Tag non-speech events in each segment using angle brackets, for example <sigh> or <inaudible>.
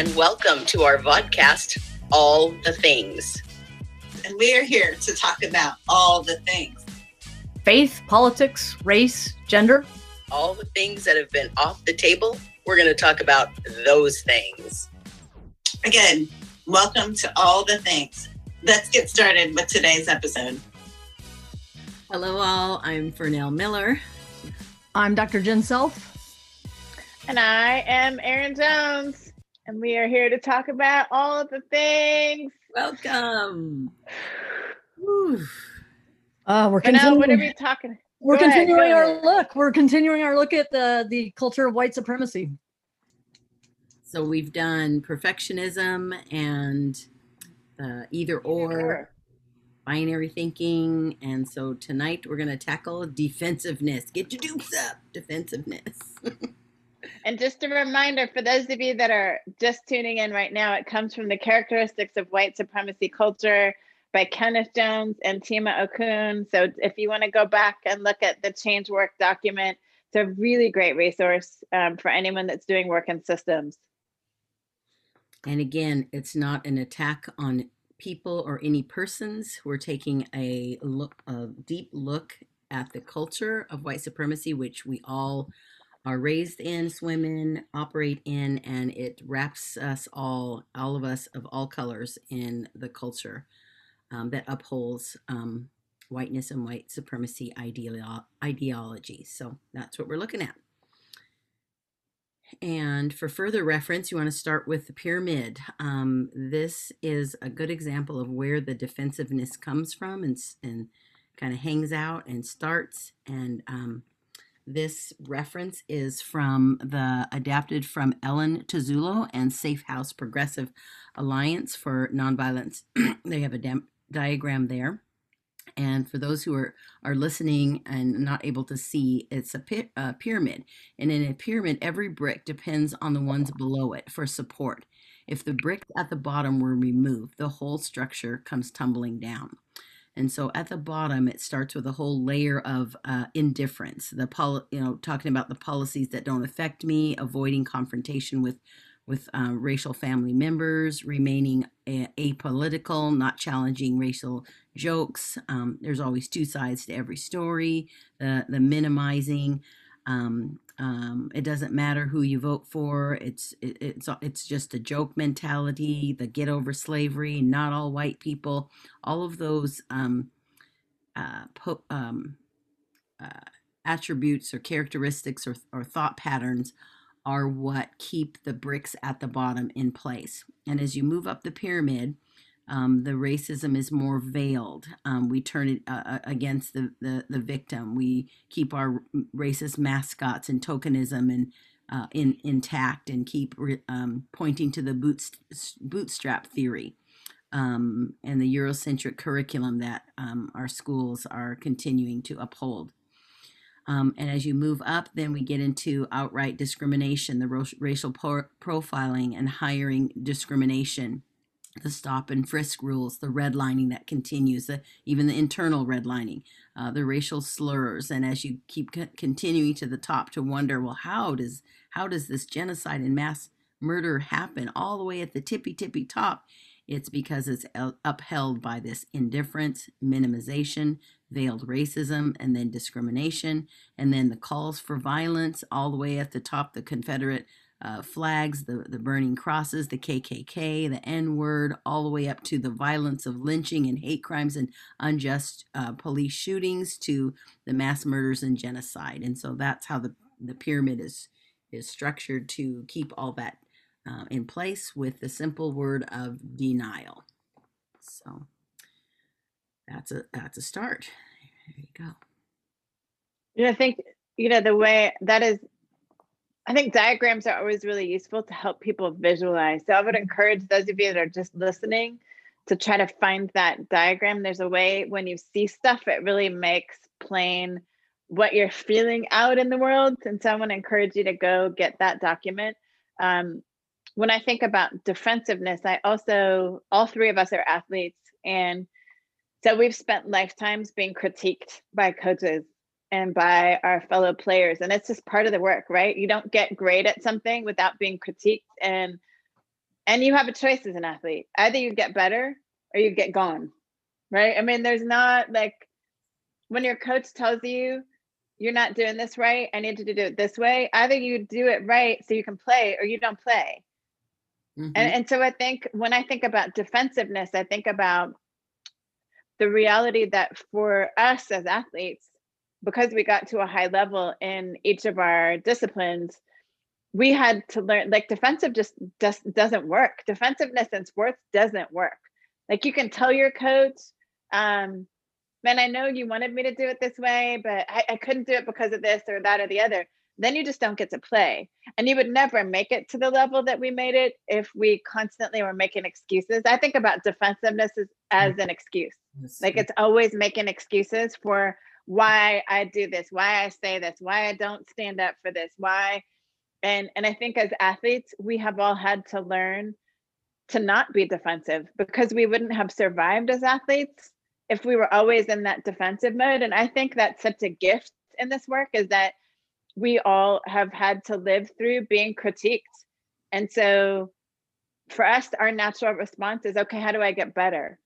Hello, and welcome to our vodcast, All the Things. And we are here to talk about all the things faith, politics, race, gender. All the things that have been off the table, we're going to talk about those things. Again, welcome to all the things. Let's get started with today's episode. Hello, all. I'm Fernell Miller. I'm Dr. Jen Self. And I am Erin Jones. And we are here to talk about all of the things. Welcome. Uh, we're continuing. what are we talking? We're Go continuing ahead, our look. We're continuing our look at the the culture of white supremacy. So we've done perfectionism and uh, either or, binary thinking, and so tonight we're going to tackle defensiveness. Get your dukes up, defensiveness. <laughs> and just a reminder for those of you that are just tuning in right now, it comes from the characteristics of white supremacy culture by Kenneth Jones and Tema Okun. So if you want to go back and look at the change work document, it's a really great resource um, for anyone that's doing work in systems. And again, it's not an attack on people or any persons. We're taking a look, a deep look at the culture of white supremacy, which we all are raised in, swim in, operate in, and it wraps us all, all of us of all colors, in the culture um, that upholds um, whiteness and white supremacy ideolo- ideology. So that's what we're looking at. And for further reference, you want to start with the pyramid. Um, this is a good example of where the defensiveness comes from and, and kind of hangs out and starts. And um, this reference is from the adapted from Ellen Tuzzolo and Safe House Progressive Alliance for Nonviolence. <clears throat> they have a diagram there. And for those who are, are listening and not able to see, it's a, a pyramid. And in a pyramid, every brick depends on the ones below it for support. If the bricks at the bottom were removed, the whole structure comes tumbling down. And so at the bottom, it starts with a whole layer of uh, indifference. The pol- you know, talking about the policies that don't affect me, avoiding confrontation with with um, racial family members, remaining a- apolitical, not challenging racial jokes. Um, there's always two sides to every story. The the minimizing. Um, um, it doesn't matter who you vote for. It's it, it's it's just a joke mentality. The get over slavery. Not all white people. All of those um, uh, po- um, uh, attributes or characteristics or, or thought patterns are what keep the bricks at the bottom in place. And as you move up the pyramid, um, the racism is more veiled. Um, we turn it uh, uh against the, the, the victim. We keep our racist mascots and tokenism and uh, in, intact and keep um, pointing to the bootstrap theory um, and the Eurocentric curriculum that um, our schools are continuing to uphold. Um, and as you move up, then we get into outright discrimination, the racial profiling and hiring discrimination, the stop and frisk rules, the redlining that continues, the, even the internal redlining, uh, the racial slurs. And as you keep continuing to the top to wonder, well, how does how does this genocide and mass murder happen all the way at the tippy tippy top? It's because it's upheld by this indifference, minimization, veiled racism, and then discrimination, and then the calls for violence all the way at the top, the Confederate uh, flags, the, the burning crosses, the KKK, the N word, all the way up to the violence of lynching and hate crimes and unjust uh, police shootings to the mass murders and genocide. And so that's how the, the pyramid is, is structured to keep all that uh, in place with the simple word of denial. So that's a that's a start. There you go. You know, I think you know the way that is. I think diagrams are always really useful to help people visualize. So I would encourage those of you that are just listening to try to find that diagram. There's a way when you see stuff, it really makes plain what you're feeling out in the world. And so I want to encourage you to go get that document. Um, when I think about defensiveness, I also, all three of us are athletes. And so we've spent lifetimes being critiqued by coaches. And by our fellow players. And it's just part of the work, right? You don't get great at something without being critiqued and and you have a choice as an athlete. Either you get better or you get gone. Right? I mean, there's not like when your coach tells you you're not doing this right, I need you to do it this way. Either you do it right so you can play or you don't play. Mhm. And, and so I think when I think about defensiveness, I think about the reality that for us as athletes, because we got to a high level in each of our disciplines, we had to learn like defensive just just doesn't work. Defensiveness in sports doesn't work. Like you can tell your coach, um, man, I know you wanted me to do it this way, but I, I couldn't do it because of this or that or the other. Then you just don't get to play. And you would never make it to the level that we made it if we constantly were making excuses. I think about defensiveness as, as an excuse. Like it's always making excuses for why I do this, why I say this, why I don't stand up for this, why and and I think as athletes, we have all had to learn to not be defensive because we wouldn't have survived as athletes if we were always in that defensive mode. And I think that's such a gift in this work is that we all have had to live through being critiqued. And so for us, our natural response is okay, how do I get better?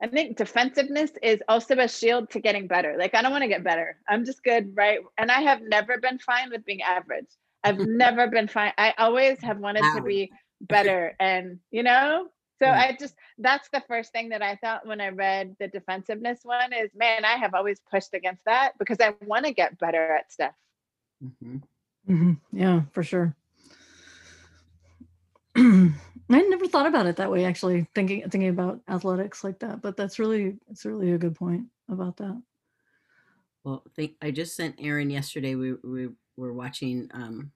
I think defensiveness is also a shield to getting better. Like, I don't want to get better. I'm just good, right? And I have never been fine with being average. I've <laughs> never been fine. I always have wanted to be better. And, you know, so Yeah. I just, that's the first thing that I thought when I read the defensiveness one is, man, I have always pushed against that because I want to get better at stuff. Mhm. hmm Yeah, for sure. <clears throat> I never thought about it that way. Actually, thinking thinking about athletics like that, but that's really it's really a good point about that. Well, think I just sent Erin yesterday. We we were watching um,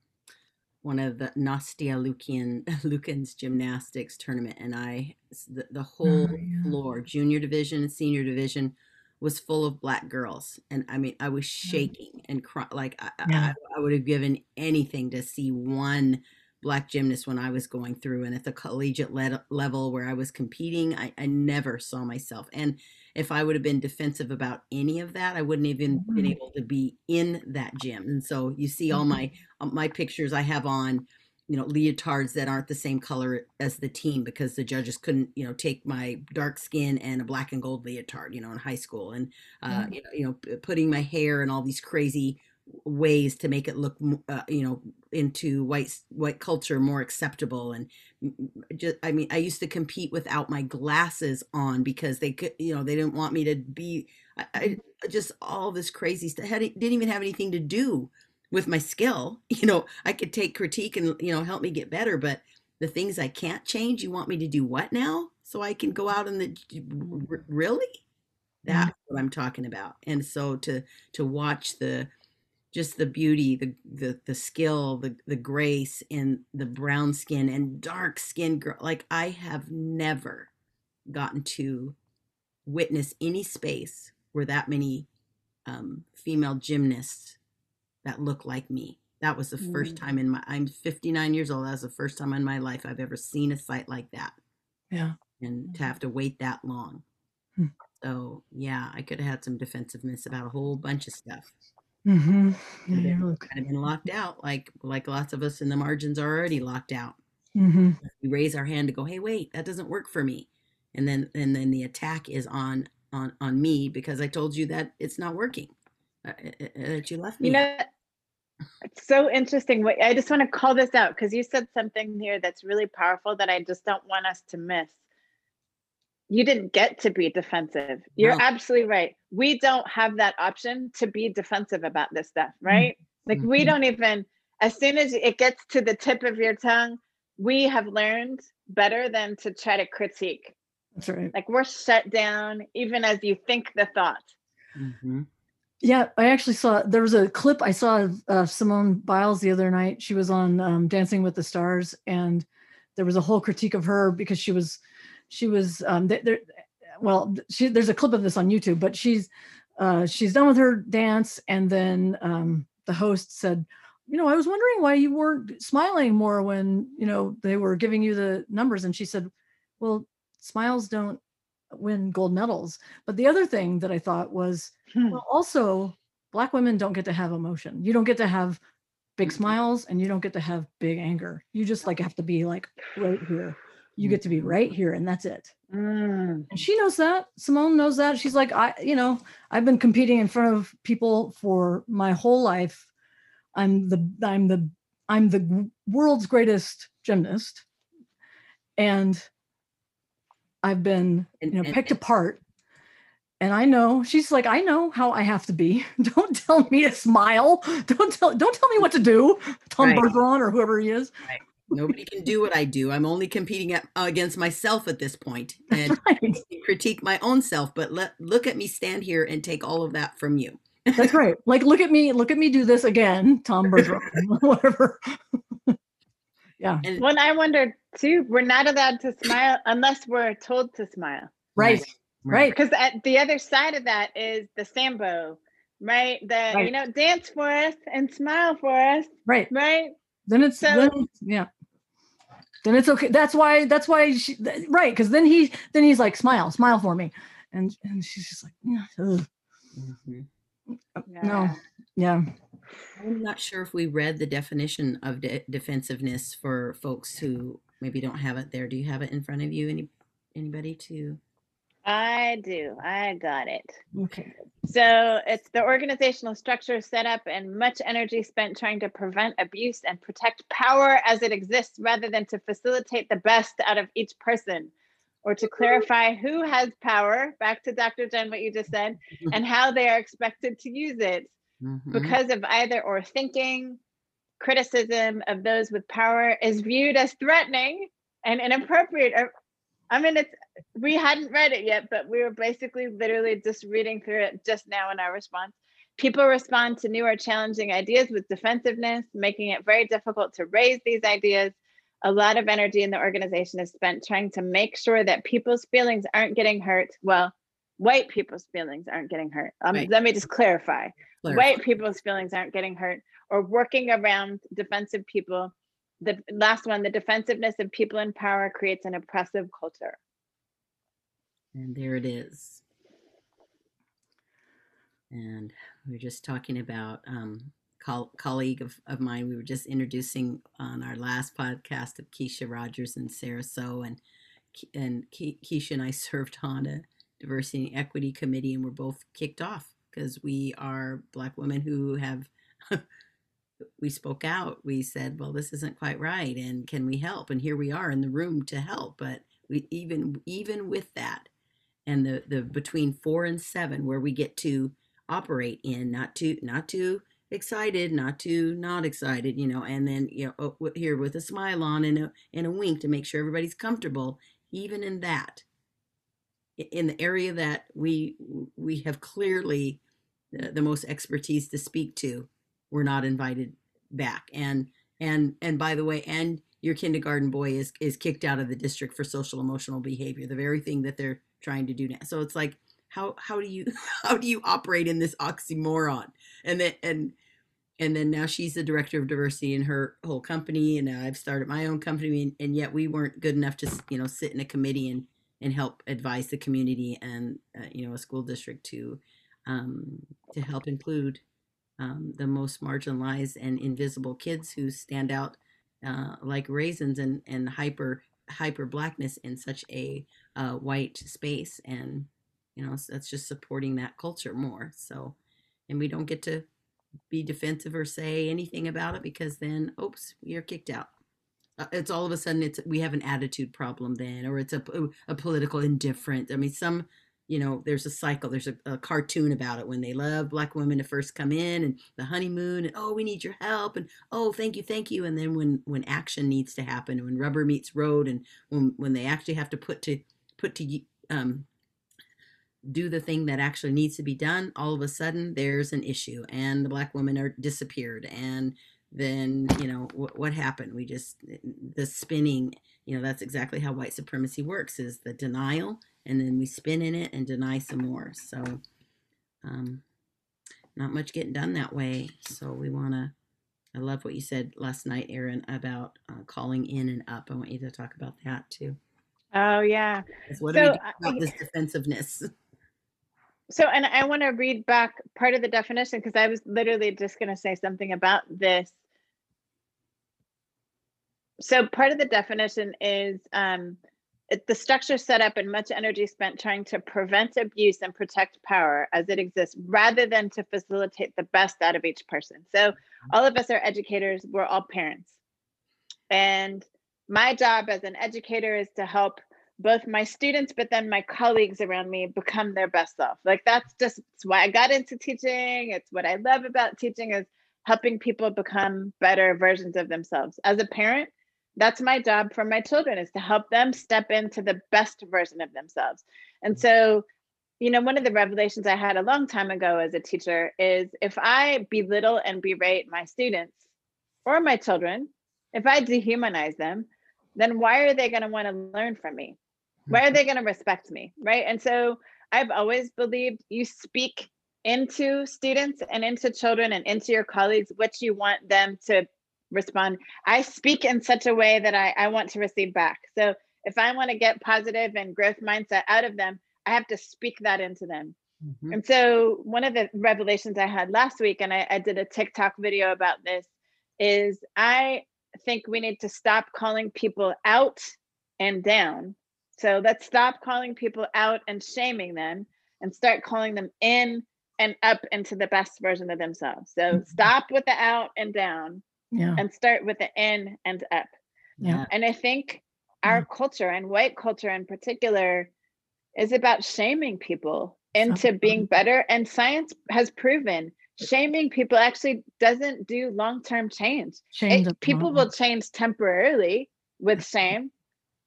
one of the Nastia Lukian <laughs> Liukin's gymnastics tournament, and I the, the whole Oh, yeah. floor, junior division and senior division, was full of black girls, and I mean, I was shaking and cry, like I, Yeah. I, I would have given anything to see one black gymnast when I was going through, and at the collegiate le- level where I was competing, I, I never saw myself, and if I would have been defensive about any of that, I wouldn't even been Mhm. able to be in that gym. And so you see all my uh, my pictures I have on, you know, leotards that aren't the same color as the team because the judges couldn't, you know, take my dark skin and a black and gold leotard, you know, in high school, and uh, you know, you know, putting my hair and all these crazy ways to make it look, uh, you know, into white white culture more acceptable and just i mean i used to compete without my glasses on because they could you know they didn't want me to be i, I just all this crazy stuff had, didn't even have anything to do with my skill. <laughs> You know i could take critique and you know help me get better but the things i can't change you want me to do what now? So i can go out in the really? That's what i'm talking about. And so to to watch the just the beauty, the the the skill, the the grace in the brown skin and dark skin girl. Like I have never gotten to witness any space where that many um, female gymnasts that look like me. That was the first Mm. time in my. I'm 59 years old. That was the first time in my life I've ever seen a sight like that, Yeah. and to have to wait that long. Hmm. So yeah, I could have had some defensiveness about a whole bunch of stuff. Hmm Yeah, kind of been locked out, like like lots of us in the margins are already locked out. hmm We raise our hand to go, hey, wait, that doesn't work for me, and then and then the attack is on on on me because I told you that it's not working, uh, uh, uh, that you left me. You know, it's so interesting. What I just want to call this out because you said something here that's really powerful that I just don't want us to miss. You didn't get to be defensive. You're No. absolutely right. We don't have that option to be defensive about this stuff, right? Like we Mhm. don't even. As soon as it gets to the tip of your tongue, we have learned better than to try to critique. That's right. Like we're shut down even as you think the thought. Mhm. Yeah, I actually saw there was a clip I saw of uh, Simone Biles the other night. She was on um, Dancing with the Stars, and there was a whole critique of her because she was, she was, um, th- there, well, she there's a clip of this on YouTube, but she's, uh, she's done with her dance, and then um, the host said, you know, I was wondering why you weren't smiling more when you know they were giving you the numbers, and she said, well, smiles don't win gold medals. But the other thing that I thought was Hmm. well, also, black women don't get to have emotion. You don't get to have big Mhm. smiles and you don't get to have big anger. You just like have to be like right here. You get to be right here and that's it. Mm. And she knows that. Simone knows that. She's like, I, you know, I've been competing in front of people for my whole life. I'm the, I'm the, I'm the world's greatest gymnast. And I've been, you know, picked apart. And I know she's like, I know how I have to be. <laughs> Don't tell me to smile. Don't tell, don't tell me what to do. Tom Right. Bergeron or whoever he is. Nobody can do what I do. I'm only competing at, against myself at this point <laughs> and Right. critique my own self. But let look at me stand here and take all of that from you. That's <laughs> right. Like, look at me, look at me do this again, Tom Bergeron, <laughs> whatever. yeah. And Well, I wonder too. We're not allowed to smile unless we're told to smile. Right. Right. Because at the other side of that is the sambo, right? The Right. you know dance for us and smile for us, Right. right? Then it's So- then it's- yeah. Then it's okay. That's why. That's why. She, th- right. Because then he then he's like, smile, smile for me, and and she's just like, yeah, ugh, Mhm. no, yeah. I'm not sure if we read the definition of de- defensiveness for folks who maybe don't have it there. Do you have it in front of you? Any anybody to? I do. I got it. Okay. So it's the organizational structure set up and much energy spent trying to prevent abuse and protect power as it exists rather than to facilitate the best out of each person or to clarify who has power, back to Dr. Jen, what you just said, and how they are expected to use it Mhm. because of either or thinking, criticism of those with power is viewed as threatening and inappropriate. or- I mean, it's we hadn't read it yet, but we were basically literally just reading through it just now in our response. People respond to new or challenging ideas with defensiveness, making it very difficult to raise these ideas. A lot of energy in the organization is spent trying to make sure that people's feelings aren't getting hurt. Well, white people's feelings aren't getting hurt. Um, Right. Let me just clarify Clarify. white people's feelings aren't getting hurt or working around defensive people. The last one, the defensiveness of people in power creates an oppressive culture. And there it is. And we were just talking about um, col- colleague of, of mine. We were just introducing on our last podcast of Keisha Rogers and Sarah So, and and Ke- Keisha and I <laughs> served on a diversity and equity committee, and we're both kicked off because we are Black women who have. <laughs> we spoke out. We said, "Well, this isn't quite right, and can we help?" And here we are in the room to help. But we even even with that, and the the between four and seven where we get to operate in not too not too excited not too not excited you know and then you know oh, here with a smile on and a and a wink to make sure everybody's comfortable even in that in the area that we we have clearly the, the most expertise to speak to we're not invited back. And and and by the way and your kindergarten boy is is kicked out of the district for social emotional behavior the very thing that they're trying to do now. So it's like how how do you <laughs> how do you operate in this oxymoron? And then and and then now she's the director of diversity in her whole company and i've started my own company and, and yet we weren't good enough to you know sit in a committee and and help advise the community and uh, you know a school district to um, to help include um, the most marginalized and invisible kids who stand out uh, like raisins and and hyper hyper blackness in such a uh, white space and you know that's just supporting that culture more. So and we don't get to be defensive or say anything about it because then oops you're kicked out. Uh, it's all of a sudden it's we have an attitude problem then or it's a, a political indifference. I mean some you know there's a cycle there's a, a cartoon about it when they love black women to first come in and the honeymoon and oh we need your help and oh thank you thank you and then when when action needs to happen when rubber meets road and when when they actually have to put to put to um do the thing that actually needs to be done all of a sudden there's an issue and the black women are disappeared and then you know what, what happened? We just the spinning you know that's exactly how white supremacy works is the denial and then we spin in it and deny some more. So um not much getting done that way. So we want to i love what you said last night erin about uh, calling in and up. I want you to talk about that too. Oh yeah. What do we do I- about this defensiveness? <laughs> So, and I want to read back part of the definition because I was literally just going to say something about this. So, part of the definition is um, it, the structure set up and much energy spent trying to prevent abuse and protect power as it exists rather than to facilitate the best out of each person. So, all of us are educators, we're all parents. And my job as an educator is to help both my students but then my colleagues around me become their best self like that's just why i got into teaching it's what i love about teaching is helping people become better versions of themselves as a parent that's my job for my children is to help them step into the best version of themselves. And mm. so you know one of the revelations i had a long time ago as a teacher is if i belittle and berate my students or my children if i dehumanize them then why are they going to want to learn from me? Why are mm-hmm. they going to respect me right? And so i've always believed you speak into students and into children and into your colleagues what you want them to respond i speak in such a way that i, I want to receive back so if i want to get positive and growth mindset out of them i have to speak that into them mm-hmm. and so one of the revelations i had last week and I, I did a tiktok video about this is i think we need to stop calling people out and down so let's stop calling people out and shaming them and start calling them in and up into the best version of themselves. So mm-hmm. stop with the out and down yeah. and start with the in and up. Yeah. And I think our yeah. culture and white culture in particular is about shaming people into being better. And science has proven shaming people actually doesn't do long-term change. It, people will change temporarily with <laughs> shame,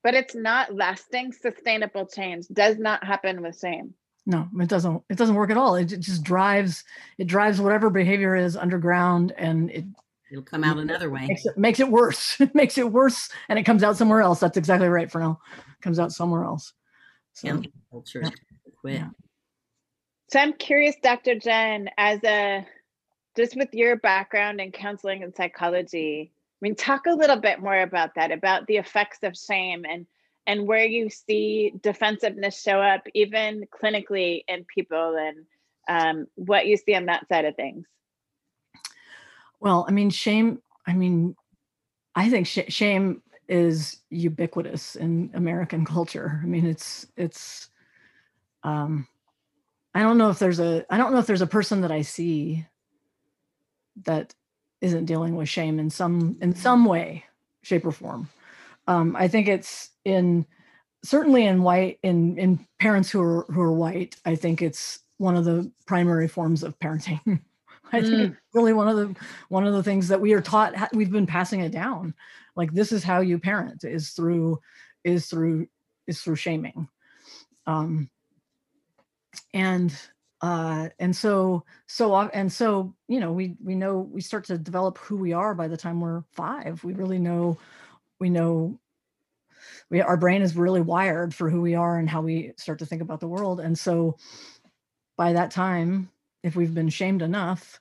but it's not lasting sustainable change does not happen with shame no it doesn't it doesn't work at all it just drives it drives whatever behavior is underground and it it'll come out another way makes it, makes it worse <laughs> makes it worse and it comes out somewhere else that's exactly right for now comes out somewhere else so culture yeah. quit yeah. so i'm curious dr jen as a just with your background in counseling and psychology I mean, talk a little bit more about that, about the effects of shame and and where you see defensiveness show up, even clinically in people, and um, what you see on that side of things. Well, I mean, shame. I mean, I think sh- shame is ubiquitous in American <laughs> culture. I mean, it's it's. Um, I don't know if there's a I don't know if there's a person that I see that isn't dealing with shame in some in some way shape or form um, i think it's in certainly in white in in parents who are who are white i think it's one of the primary forms of parenting <laughs> <laughs> i think mm. it's really one of the one of the things that we are taught we've been passing it down. Like this is how you parent is through is through is through shaming. Um and uh, and so so and so you know we we know we start to develop who we are by the time we're five. We really know we know we our brain is really wired for who we are and how we start to think about the world. And so by that time if we've been shamed enough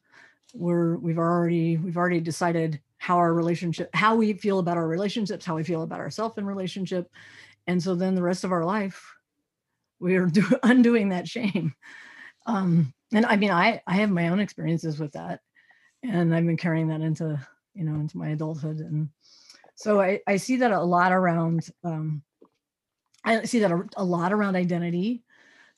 we're we've already we've already decided how our relationship how we feel about our relationships how we feel about ourselves in relationship and so then the rest of our life we are do, <laughs> undoing that shame um, and I mean, I I have my own experiences with that, and I've been carrying that into you know into my adulthood, and so I I see that a lot around. Um, I see that a, a lot around identity.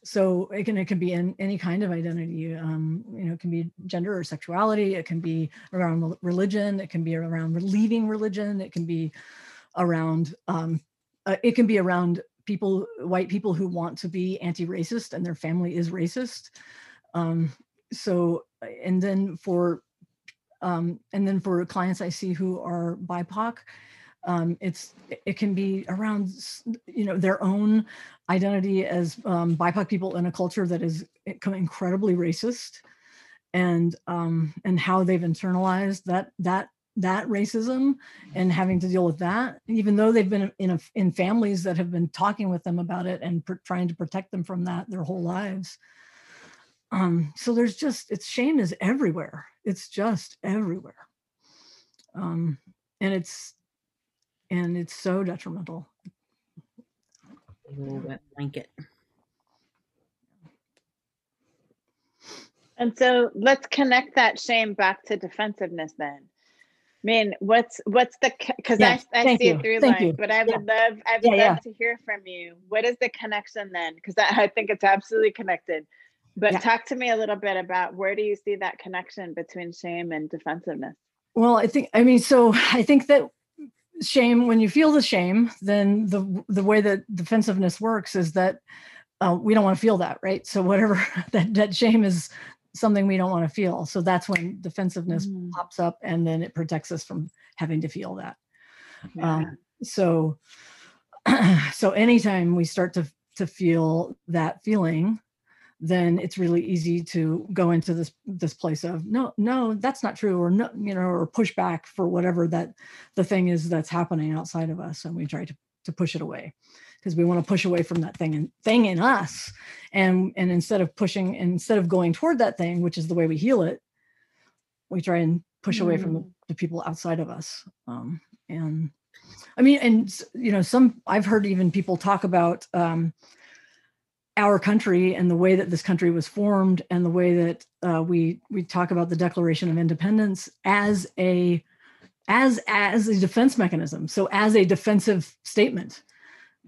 So it can it can be in any kind of identity. Um, you know, it can be gender or sexuality. It can be around religion. It can be around leaving religion. It can be around. Um, uh, it can be around people, white people who want to be anti-racist and their family is racist. Um, so, and then for, um, and then for clients I see who are BIPOC, um, it's it can be around you know their own identity as um, BIPOC people in a culture that is incredibly racist, and um, and how they've internalized that that that racism and having to deal with that even though they've been in a, in families that have been talking with them about it and trying to protect them from that their whole lives. Um so there's just it's shame is everywhere. It's just everywhere. Um and it's and it's so detrimental wet blanket And so let's connect that shame back to defensiveness then. I mean, what's what's the because Yes, I, I see you, a through thank line, you. but I Yeah. would love I would Yeah, love yeah. to hear from you. What is the connection then? Because I, I think it's absolutely connected. But Yeah. talk to me a little bit about where do you see that connection between shame and defensiveness? Well, I think I mean so <laughs> I think that shame when you feel the shame, then the the way that defensiveness works is that uh, we don't want to feel that, right? So whatever <laughs> that that shame is something we don't want to feel. So that's when defensiveness Mm. pops up, and then it protects us from having to feel that. Yeah. Um, so <clears throat> so anytime we start to to feel that feeling then it's really easy to go into this this place of no no that's not true or no you know or push back for whatever that the thing is that's happening outside of us and we try to to push it away because we want to push away from that thing and thing in us and and instead of pushing instead of going toward that thing which is the way we heal it we try and push away from the, the people outside of us um and i mean and you know some i've heard even people talk about um our country and the way that this country was formed and the way that uh, we we talk about the declaration of independence as a as as a defense mechanism so as a defensive statement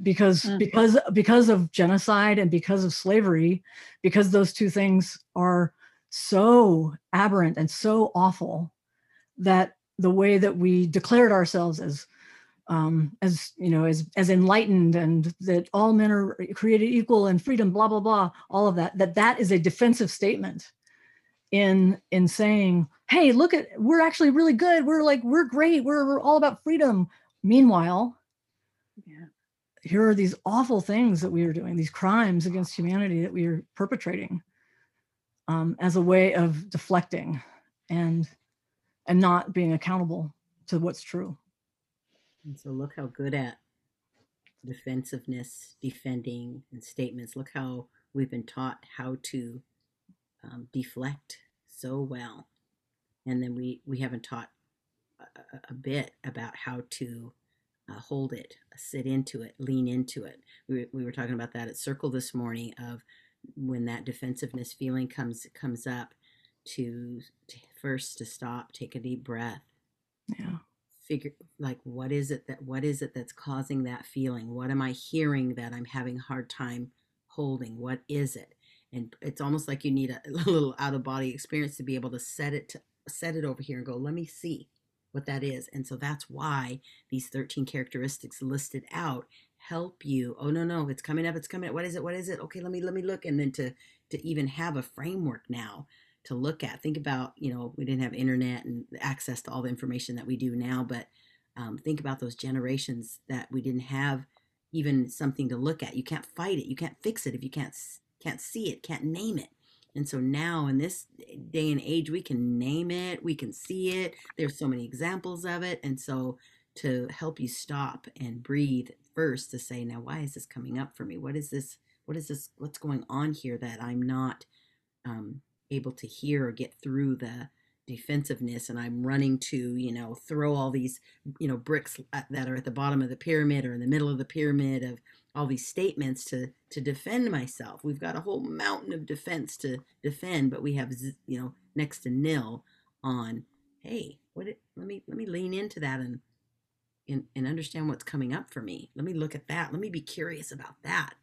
because Mhm. because because of genocide and because of slavery because those two things are so aberrant and so awful that the way that we declared ourselves as um, as you know as as enlightened and that all men are created equal and freedom blah blah blah all of that that that is a defensive statement in in saying hey look at we're actually really good. We're like we're great. We're, we're all about freedom. Meanwhile Yeah. here are these awful things that we are doing these crimes against humanity that we are perpetrating um, as a way of deflecting and and not being accountable to what's true And so look how good at defensiveness, defending, and statements. Look how we've been taught how to um, deflect so well, and then we we haven't taught a, a- bit about how to uh, hold it, sit into it, lean into it. We, we were talking about that at Circle this morning of when that defensiveness feeling comes comes up to, to first to stop, take a deep breath, yeah figure like what is it that what is it that's causing that feeling? What am i hearing that i'm having a hard time holding? What is it? And it's almost like you need a, <laughs> a little out of body experience to be able to set it to set it over here and go let me see what that is. And so that's why these 13 characteristics listed out help you oh no no it's coming up it's coming up. What is it? What is it? Okay let me let me look. And then to to even have a framework now to look at. Think about, you know, we didn't have internet and access to all the information that we do now, but um, think about those generations that we didn't have even something to look at. You can't fight it. You can't fix it if you can't can't see it, can't name it. And so now in this day and age, we can name it, we can see it. There's so many examples of it, and so to help you stop and breathe first to say, now why is this coming up for me? What is this? What is this? What's going on here that I'm not um, able to hear or get through the defensiveness and i'm running to you know throw all these you know bricks that are at the bottom of the pyramid or in the middle of the pyramid of all these statements to to defend myself. We've got a whole mountain of defense to defend but we have you know next to nil on hey what it, let me let me lean into that and and, and understand what's coming up for me. Let me look at that. Let me be curious about that.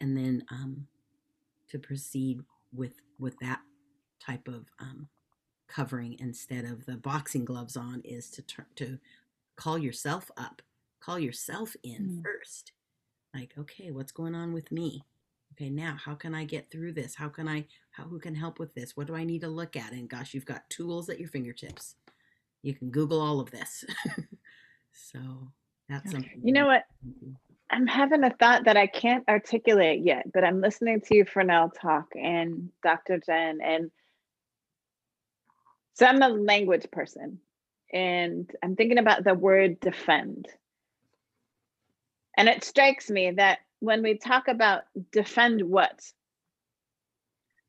And then um to proceed with with that type of um, covering instead of the boxing gloves on is to turn to call yourself up call yourself in Mm. first. Like okay what's going on with me? Okay now how can i get through this? How can i how who can help with this? What do i need to look at? And gosh you've got tools at your fingertips. You can google all of this. <laughs> So that's something You know what? I'm having a thought that I can't articulate yet, but I'm listening to you, Fernell, talk and Dr. Jen. And so I'm a language person and I'm thinking about the word defend. And it strikes me that when we talk about defend what,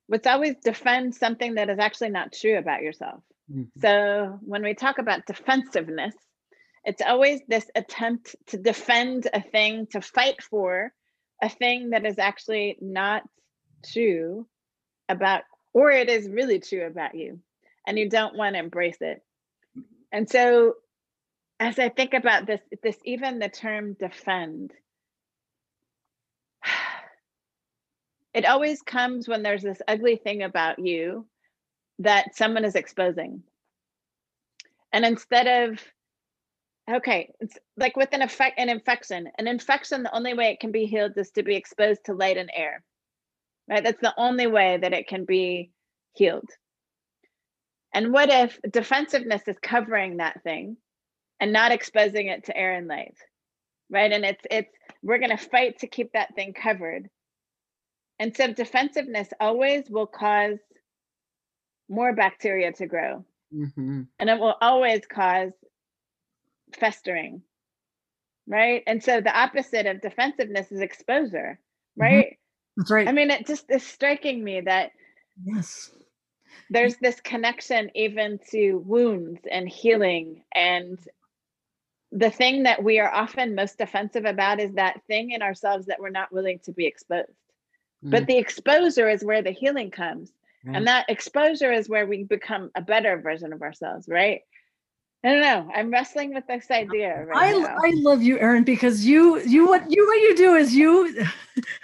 it's always defend something that is actually not true about yourself. Mhm. So when we talk about defensiveness, it's always this attempt to defend a thing, to fight for a thing that is actually not true about or it is really true about you and you don't want to embrace it. And so as I think about this, this even the term defend, <sighs> it always comes when there's this ugly thing about you that someone is exposing. And instead of, okay, it's like with an effect, an infection, an infection, the only way it can be healed is to be exposed to light and air, right? That's the only way that it can be healed. And what if defensiveness is covering that thing and not exposing it to air and light? Right. And it's, it's, we're going to fight to keep that thing covered. And so defensiveness always will cause more bacteria to grow. Mm-hmm. And it will always cause festering. Right. And so the opposite of defensiveness is exposure. Mm-hmm. Right. That's right. I mean, it just is striking me that yes. there's this connection even to wounds and healing and the thing that we are often most defensive about is that thing in ourselves that we're not willing to be exposed mm. but the exposure is where the healing comes Right. and mm. that exposure is where we become a better version of ourselves right i don't know i'm wrestling with this idea right I, now. I love you, Erin, because you you what you what you do is you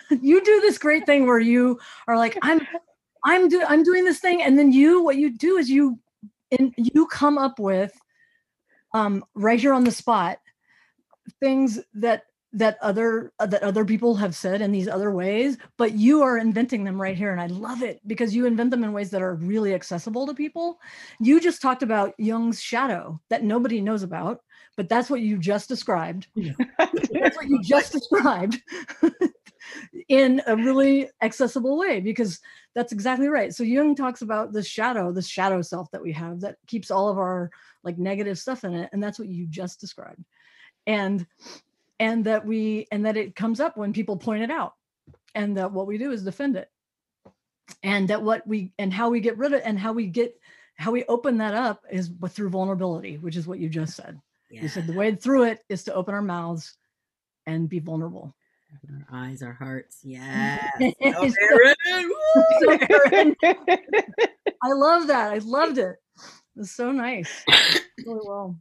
<laughs> you do this great thing where you are like I'm I'm do I'm doing this thing, and then you what you do is you and you come up with um right here on the spot things that that other uh, that other people have said in these other ways but you are inventing them right here and i love it because you invent them in ways that are really accessible to people. You just talked about jung's shadow that nobody knows about but that's what you just described. <laughs> That's what you just described <laughs> in a really accessible way because that's exactly right. So jung talks about the shadow the shadow self that we have that keeps all of our like negative stuff in it and that's what you just described. And and that we and that it comes up when people point it out and that what we do is defend it. And that what we and how we get rid of it and how we get how we open that up is through vulnerability which is what you just said. You said the way through it is to open our mouths and be vulnerable. Our eyes, our hearts. <laughs> Yes. Oh! So, Erin, i love that. I loved it. It's so nice. Really well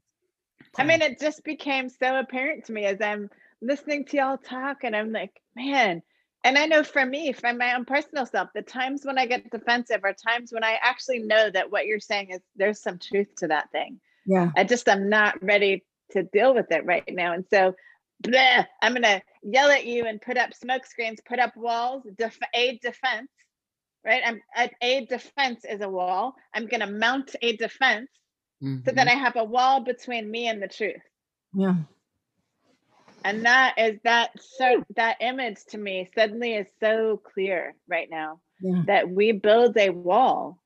I mean, it just became so apparent to me as I'm listening to y'all talk, and I'm like, man. And I know for me, from my own personal self, the times when I get defensive are times when I actually know that what you're saying is there's some truth to that thing. yeah I just I'm not ready to deal with it right now. And so, bleh, I'm gonna yell at you and put up smoke screens, put up walls, def- aid defense, right? I'm aid defense is a wall. I'm gonna mount a defense Mm-hmm. so that I have a wall between me and the truth. yeah And that is that so that image to me suddenly is so clear right now yeah that we build a wall.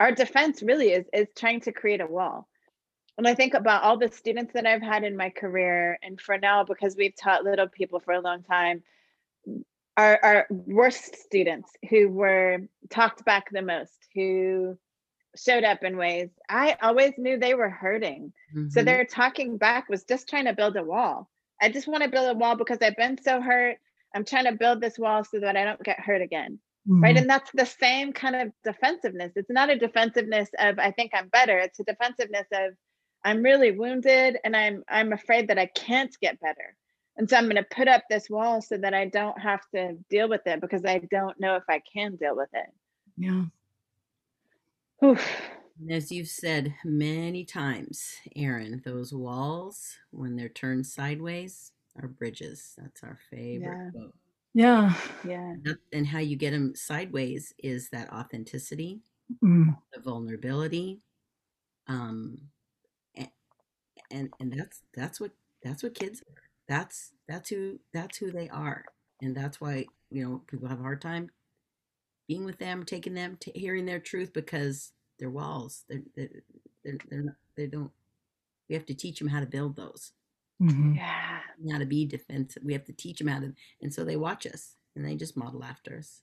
Our defense really is is trying to create a wall. And I think about all the students that I've had in my career, and Fernell, because we've taught little people for a long time, our, our worst students who were talked back the most, who showed up in ways I always knew they were hurting. So Mhm. their talking back was just trying to build a wall. I just want to build a wall because I've been so hurt. I'm trying to build this wall so that I don't get hurt again right Mhm. and that's the same kind of defensiveness it's not a defensiveness of i think i'm better it's a defensiveness of i'm really wounded and i'm i'm afraid that i can't get better and so i'm going to put up this wall so that i don't have to deal with it because i don't know if i can deal with it yeah Oof. And As you've said many times, Erin, those walls, when they're turned sideways, are bridges. That's our favorite Yeah. quote. yeah yeah And how you get them sideways is that authenticity, Mm. the vulnerability, um, a- and and that's that's what that's what kids are. That's that's who that's who they are, and that's why you know people have a hard time being with them, taking them, to hearing their truth because they're walls. They're they're they're, they're not, they don't. We have to teach them how to build those, Mhm. yeah how to be defensive. We have to teach them how to, and so they watch us and they just model after us.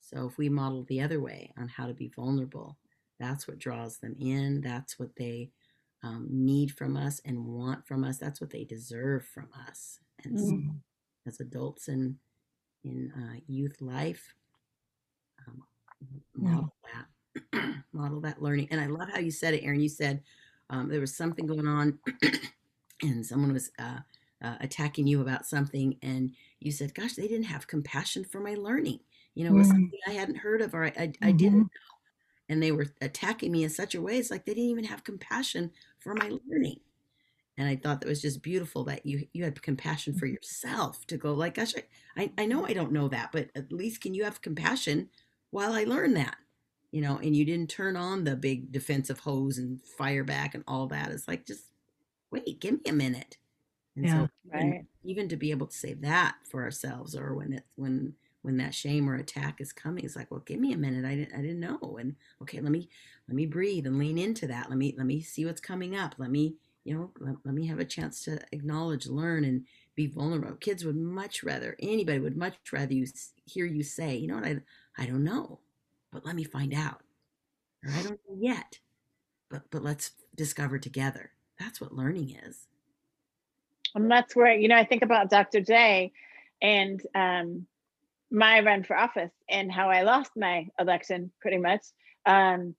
So if we model the other way on how to be vulnerable, that's what draws them in. That's what they um, need from us and want from us. That's what they deserve from us. And so Mhm. as adults in in uh, youth life, model that. <clears throat> Model that learning. And i love how you said it Erin. You said um, there was something going on <clears throat> and someone was uh, uh, attacking you about something and you said gosh they didn't have compassion for my learning. You know it was Mm. something i hadn't heard of or i, I, I didn't Mhm. know. And they were attacking me in such a way it's like they didn't even have compassion for my learning. And i thought that was just beautiful that you you had compassion for yourself to go like gosh I, I i know i don't know that but at least can you have compassion while i learned that you know and you didn't turn on the big defensive hose and fire back and all that it's like just wait give me a minute. And Yeah. so even, Right. even to be able to say that for ourselves or when it when when that shame or attack is coming it's like well give me a minute i didn't i didn't know. And okay let me let me breathe and lean into that. Let me let me see what's coming up. Let me you know let, let me have a chance to acknowledge learn and be vulnerable. Kids would much rather anybody would much rather you hear you say you know what? I i don't know but let me find out or i don't know yet but but let's discover together that's what learning is And that's where, you know, I think about Dr. J and um, my run for office and how I lost my election pretty much. Um,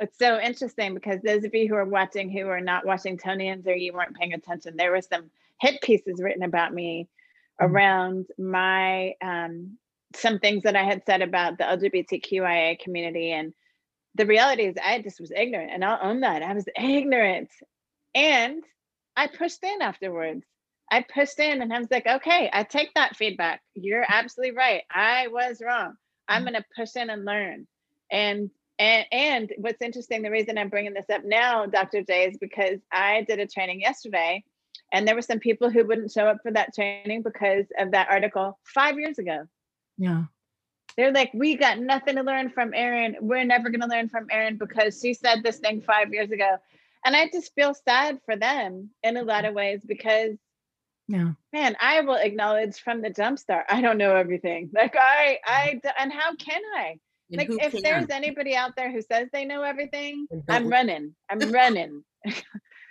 it's so interesting because those of you who are watching who are not Washingtonians or you weren't paying attention, there were some hit pieces written about me Mm. around my um, some things that I had said about the LGBTQIA community. And the reality is I just was ignorant and I'll own that. I was ignorant. And I pushed in afterwards. I pushed in and I was like, okay, I take that feedback. You're absolutely right. I was wrong. I'm mm. going to push in and learn. And and and what's interesting, the reason I'm bringing this up now, Dr. J, is because I did a training yesterday, and there were some people who wouldn't show up for that training because of that article five years ago. Yeah. They're like, we got nothing to learn from Erin. We're never going to learn from Erin because she said this thing five years ago. And I just feel sad for them in a lot of ways because Yeah. man, I will acknowledge from the jump start. I don't know everything. Like I, I, and how can I? and Like if can? there's anybody out there who says they know everything, I'm running. I'm running. <laughs>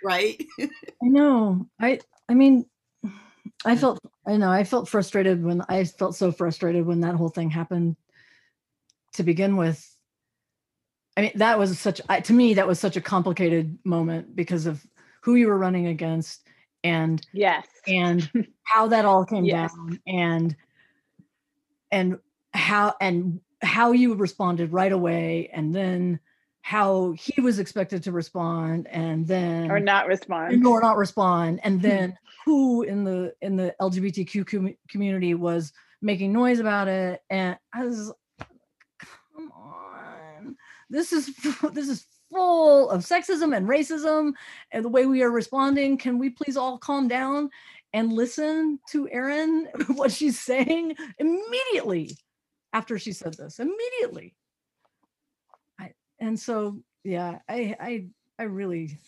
right <laughs> I know. I I mean, I felt I know I felt frustrated when I felt so frustrated when that whole thing happened to begin with. I mean, that was such I, to me that was such a complicated moment because of who you were running against and Yes. and <laughs> how that all came Yes. down and and how and how you responded right away and then how he was expected to respond and then Or not respond. or not respond and hmm. then who in the in the lgbtq com- community was making noise about it and i was like, come on. This is <laughs> this is full of sexism and racism and the way we are responding can we please all calm down and listen to erin <laughs> what she's saying immediately after she said this immediately and so yeah i i i really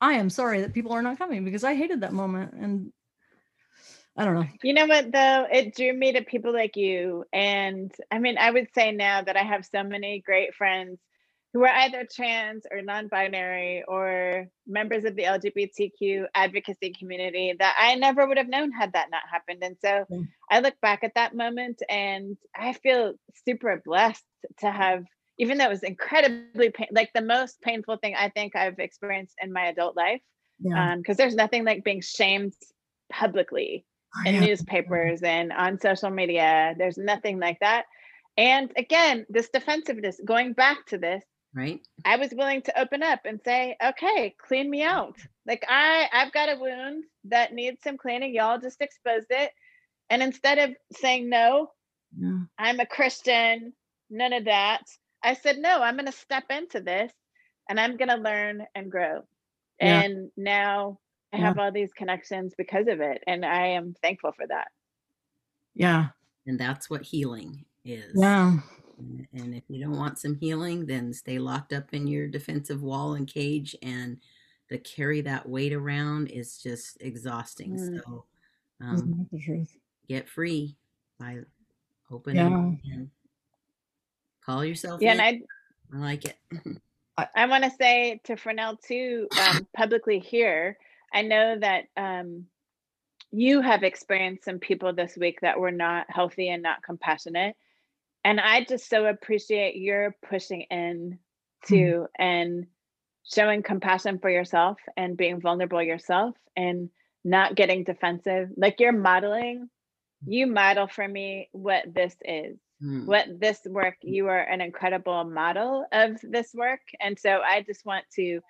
I am sorry that people are not coming because I hated that moment and I don't know. You know what though? It drew me to people like you. And I mean, I would say now that I have so many great friends who are either trans or non-binary or members of the LGBTQ advocacy community that I never would have known had that not happened. And so Yeah. I look back at that moment and I feel super blessed to have even though it was incredibly pain, like the most painful thing I think I've experienced in my adult life. Yeah. Um, because there's nothing like being shamed publicly in Yeah. newspapers and on social media. There's nothing like that. And again, this defensiveness, going back to this, right I was willing to open up and say, okay, clean me out. Like I, I've got a wound that needs some cleaning. Y'all just exposed it. And instead of saying no, Yeah. I'm a Christian, none of that. I said, no, I'm going to step into this and I'm going to learn and grow. Yeah. And now I Yeah. have all these connections because of it. And I am thankful for that. Yeah. and that's what healing is Yeah. And, and if you don't want some healing, then stay locked up in your defensive wall and cage. And to carry that weight around is just exhausting. Mm. So um, that the truth? get free by opening Yeah. and call yourself Yeah. in. And I, I like it. <laughs> I want to say to Fernell too, um, <coughs> publicly here, I know that um, you have experienced some people this week that were not healthy and not compassionate. and I just so appreciate your pushing in to Mm-hmm. and showing compassion for yourself and being vulnerable yourself and not getting defensive. Like you're modeling, you model for me what this is. Mm. What this work, you are an incredible model of this work. And so I just want to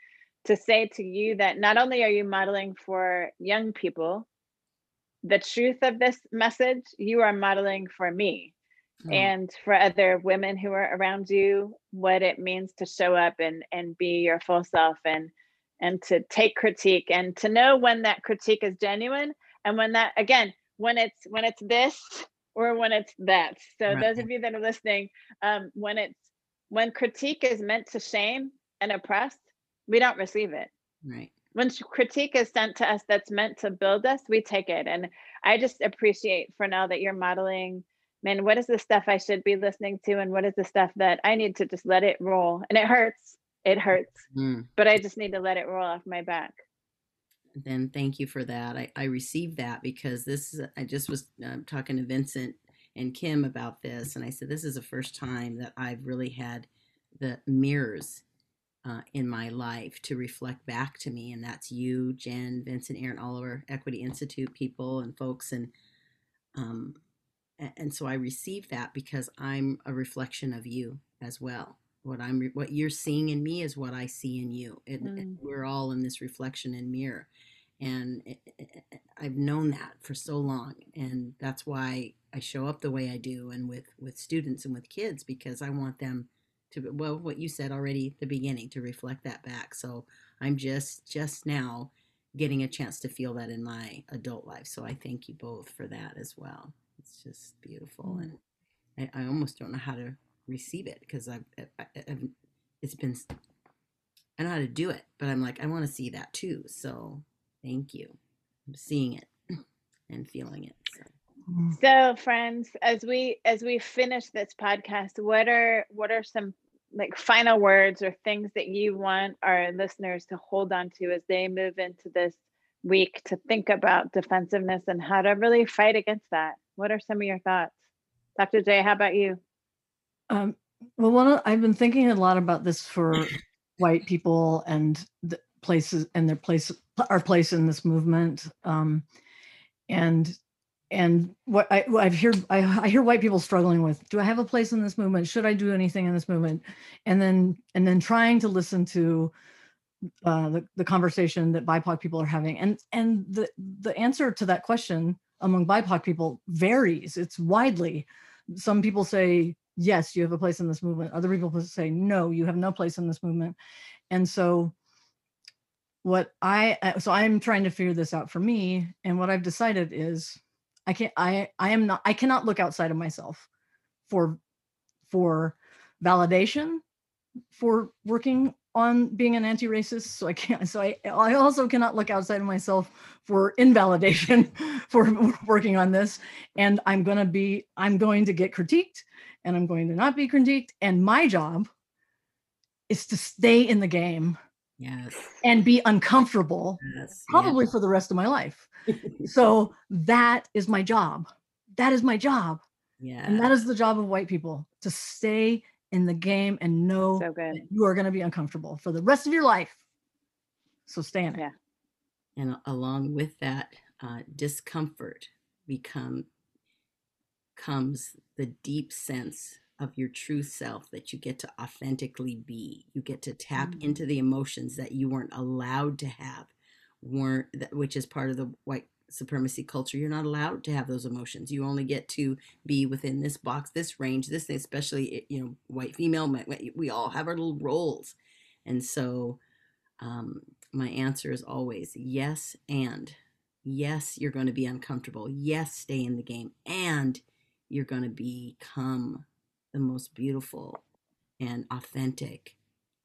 to say to you that not only are you modeling for young people the truth of this message, you are modeling for me Oh, and for other women who are around you what it means to show up and and be your full self and and to take critique and to know when that critique is genuine and when that again when it's when it's this or when it's that so those of you that are listening um when it's when critique is meant to shame and oppress we don't receive it right. when critique is sent to us that's meant to build us, we take it. And I just appreciate for now that you're modeling, man, what is the stuff I should be listening to? And what is the stuff that I need to just let it roll? And it hurts. It hurts. Mm. But I just need to let it roll off my back. Then thank you for that. I, I received that because this is, I just was uh, talking to Vincent and Kim about this, and I said, This is the first time that I've really had the mirrors uh, in my life to reflect back to me. And that's you, Jen, Vincent, Erin, our Equity Institute people and folks. And, um, and so I received that because I'm a reflection of you as well. What I'm, what you're seeing in me is what I see in you. It, Mm. we're all in this reflection and mirror and it- it- it- I've known that for so long, and that's why I show up the way I do, and with with students and with kids because I want them to well, what you said already at the beginning to reflect that back. So I'm just just now getting a chance to feel that in my adult life. So I thank you both for that as well. It's just beautiful, and mm. I, I almost don't know how to receive it because I've, I've it's been I know how to do it, but I'm like I want to see that too. So thank you. I'm seeing it <clears throat> and feeling it. So. So friends, as we as we finish this podcast, what are what are some like final words or things that you want our listeners to hold on to as they move into this week to think about defensiveness and how to really fight against that? What are some of your thoughts? Dr. Jay, how about you? Um, well, one I've been thinking a lot about this for white people and the places and their place, our place in this movement. Um, and and what I what I've heard, I, I hear white people struggling with: Do I have a place in this movement? Should I do anything in this movement? And then and then trying to listen to uh, the the conversation that BIPOC people are having, and and the the answer to that question among BIPOC people varies. It's widely. Some people say yes, you have a place in this movement. Other people say no, you have no place in this movement. And so what I uh, so I'm trying to figure this out for me and what I've decided is I can't I I am not I cannot look outside of myself for for validation for working on being an anti-racist so I can't so I I also cannot look outside of myself for invalidation <laughs> for working on this and I'm going to be I'm going to get critiqued and I'm going to not be critiqued and my job is to stay in the game Yes. and be uncomfortable Yes. probably for the rest of my life. So that is my job. That is my job. Yeah. And that is the job of white people to stay in the game and know So good. that you are going to be uncomfortable for the rest of your life. So stay in it. Yeah. and along with that uh, discomfort become comes the deep sense of your true self that you get to authentically be you get to tap Mm. into the emotions that you weren't allowed to have weren't that, which is part of the white supremacy culture you're not allowed to have those emotions. You only get to be within this box this range this thing especially eh, you know white female we we all have our little roles. And so um, my answer is always yes and yes you're going to be uncomfortable. Yes stay in the game and you're going to become the most beautiful and authentic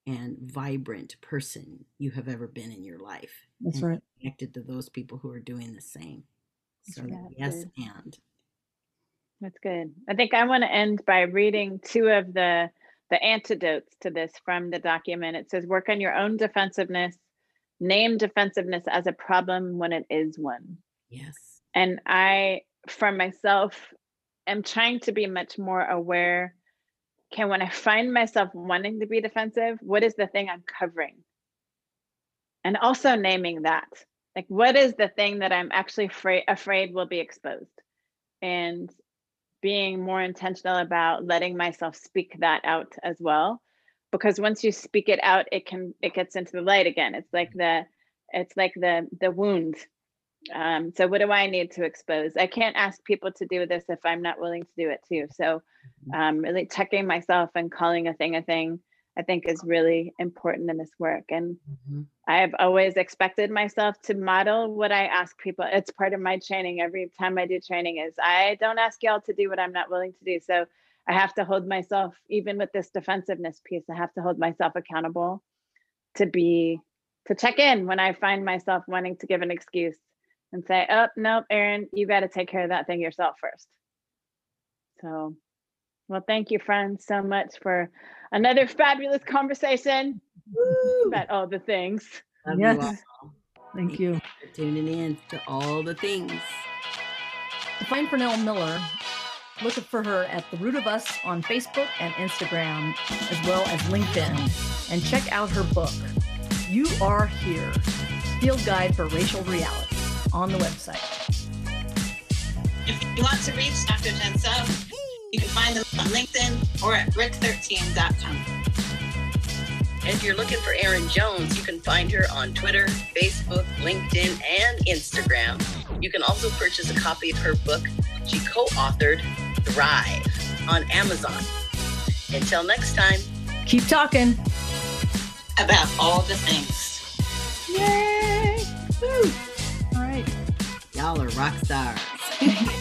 and vibrant person you have ever been in your life That's and right. connected to those people who are doing the same so right. yes Good. and That's good. I think I want to end by reading two of the the antidotes to this from the document. It says work on your own defensiveness, name defensiveness as a problem when it is one. yes And I for myself am trying to be much more aware okay, when I find myself wanting to be defensive, what is the thing I'm covering? And also naming that. Like, what is the thing that I'm actually afraid, afraid will be exposed? And being more intentional about letting myself speak that out as well. Because once you speak it out, it can it gets into the light again. It's like the it's like the the wound um, so what do I need to expose? I can't ask people to do this if I'm not willing to do it too. So mm-hmm. um, really checking myself and calling a thing a thing, I think is really important in this work. And mm-hmm. I've always expected myself to model what I ask people. It's part of my training. Every time I do training is I don't ask y'all to do what I'm not willing to do. So I have to hold myself, even with this defensiveness piece, I have to hold myself accountable to be to check in when I find myself wanting to give an excuse and say, oh, nope, Erin, you got to take care of that thing yourself first. So, well, thank you, friends, so much for another fabulous conversation Woo! about all the things. Love yes. You thank you. For tuning in to all the things. To find Fernell Miller, look for her at The Root of Us on Facebook and Instagram, as well as LinkedIn, and check out her book, You Are Here Field Guide for Racial Reality on the website. If you want to reach Dr. Jen Sub, you can find them on LinkedIn or at brick13.com. And if you're looking for Erin Jones, you can find her on Twitter, Facebook, LinkedIn, and Instagram. You can also purchase a copy of her book she co authored, Thrive, on Amazon. Until next time, keep talking about all the things. Yay! Woo! Y'all are rock stars. <laughs>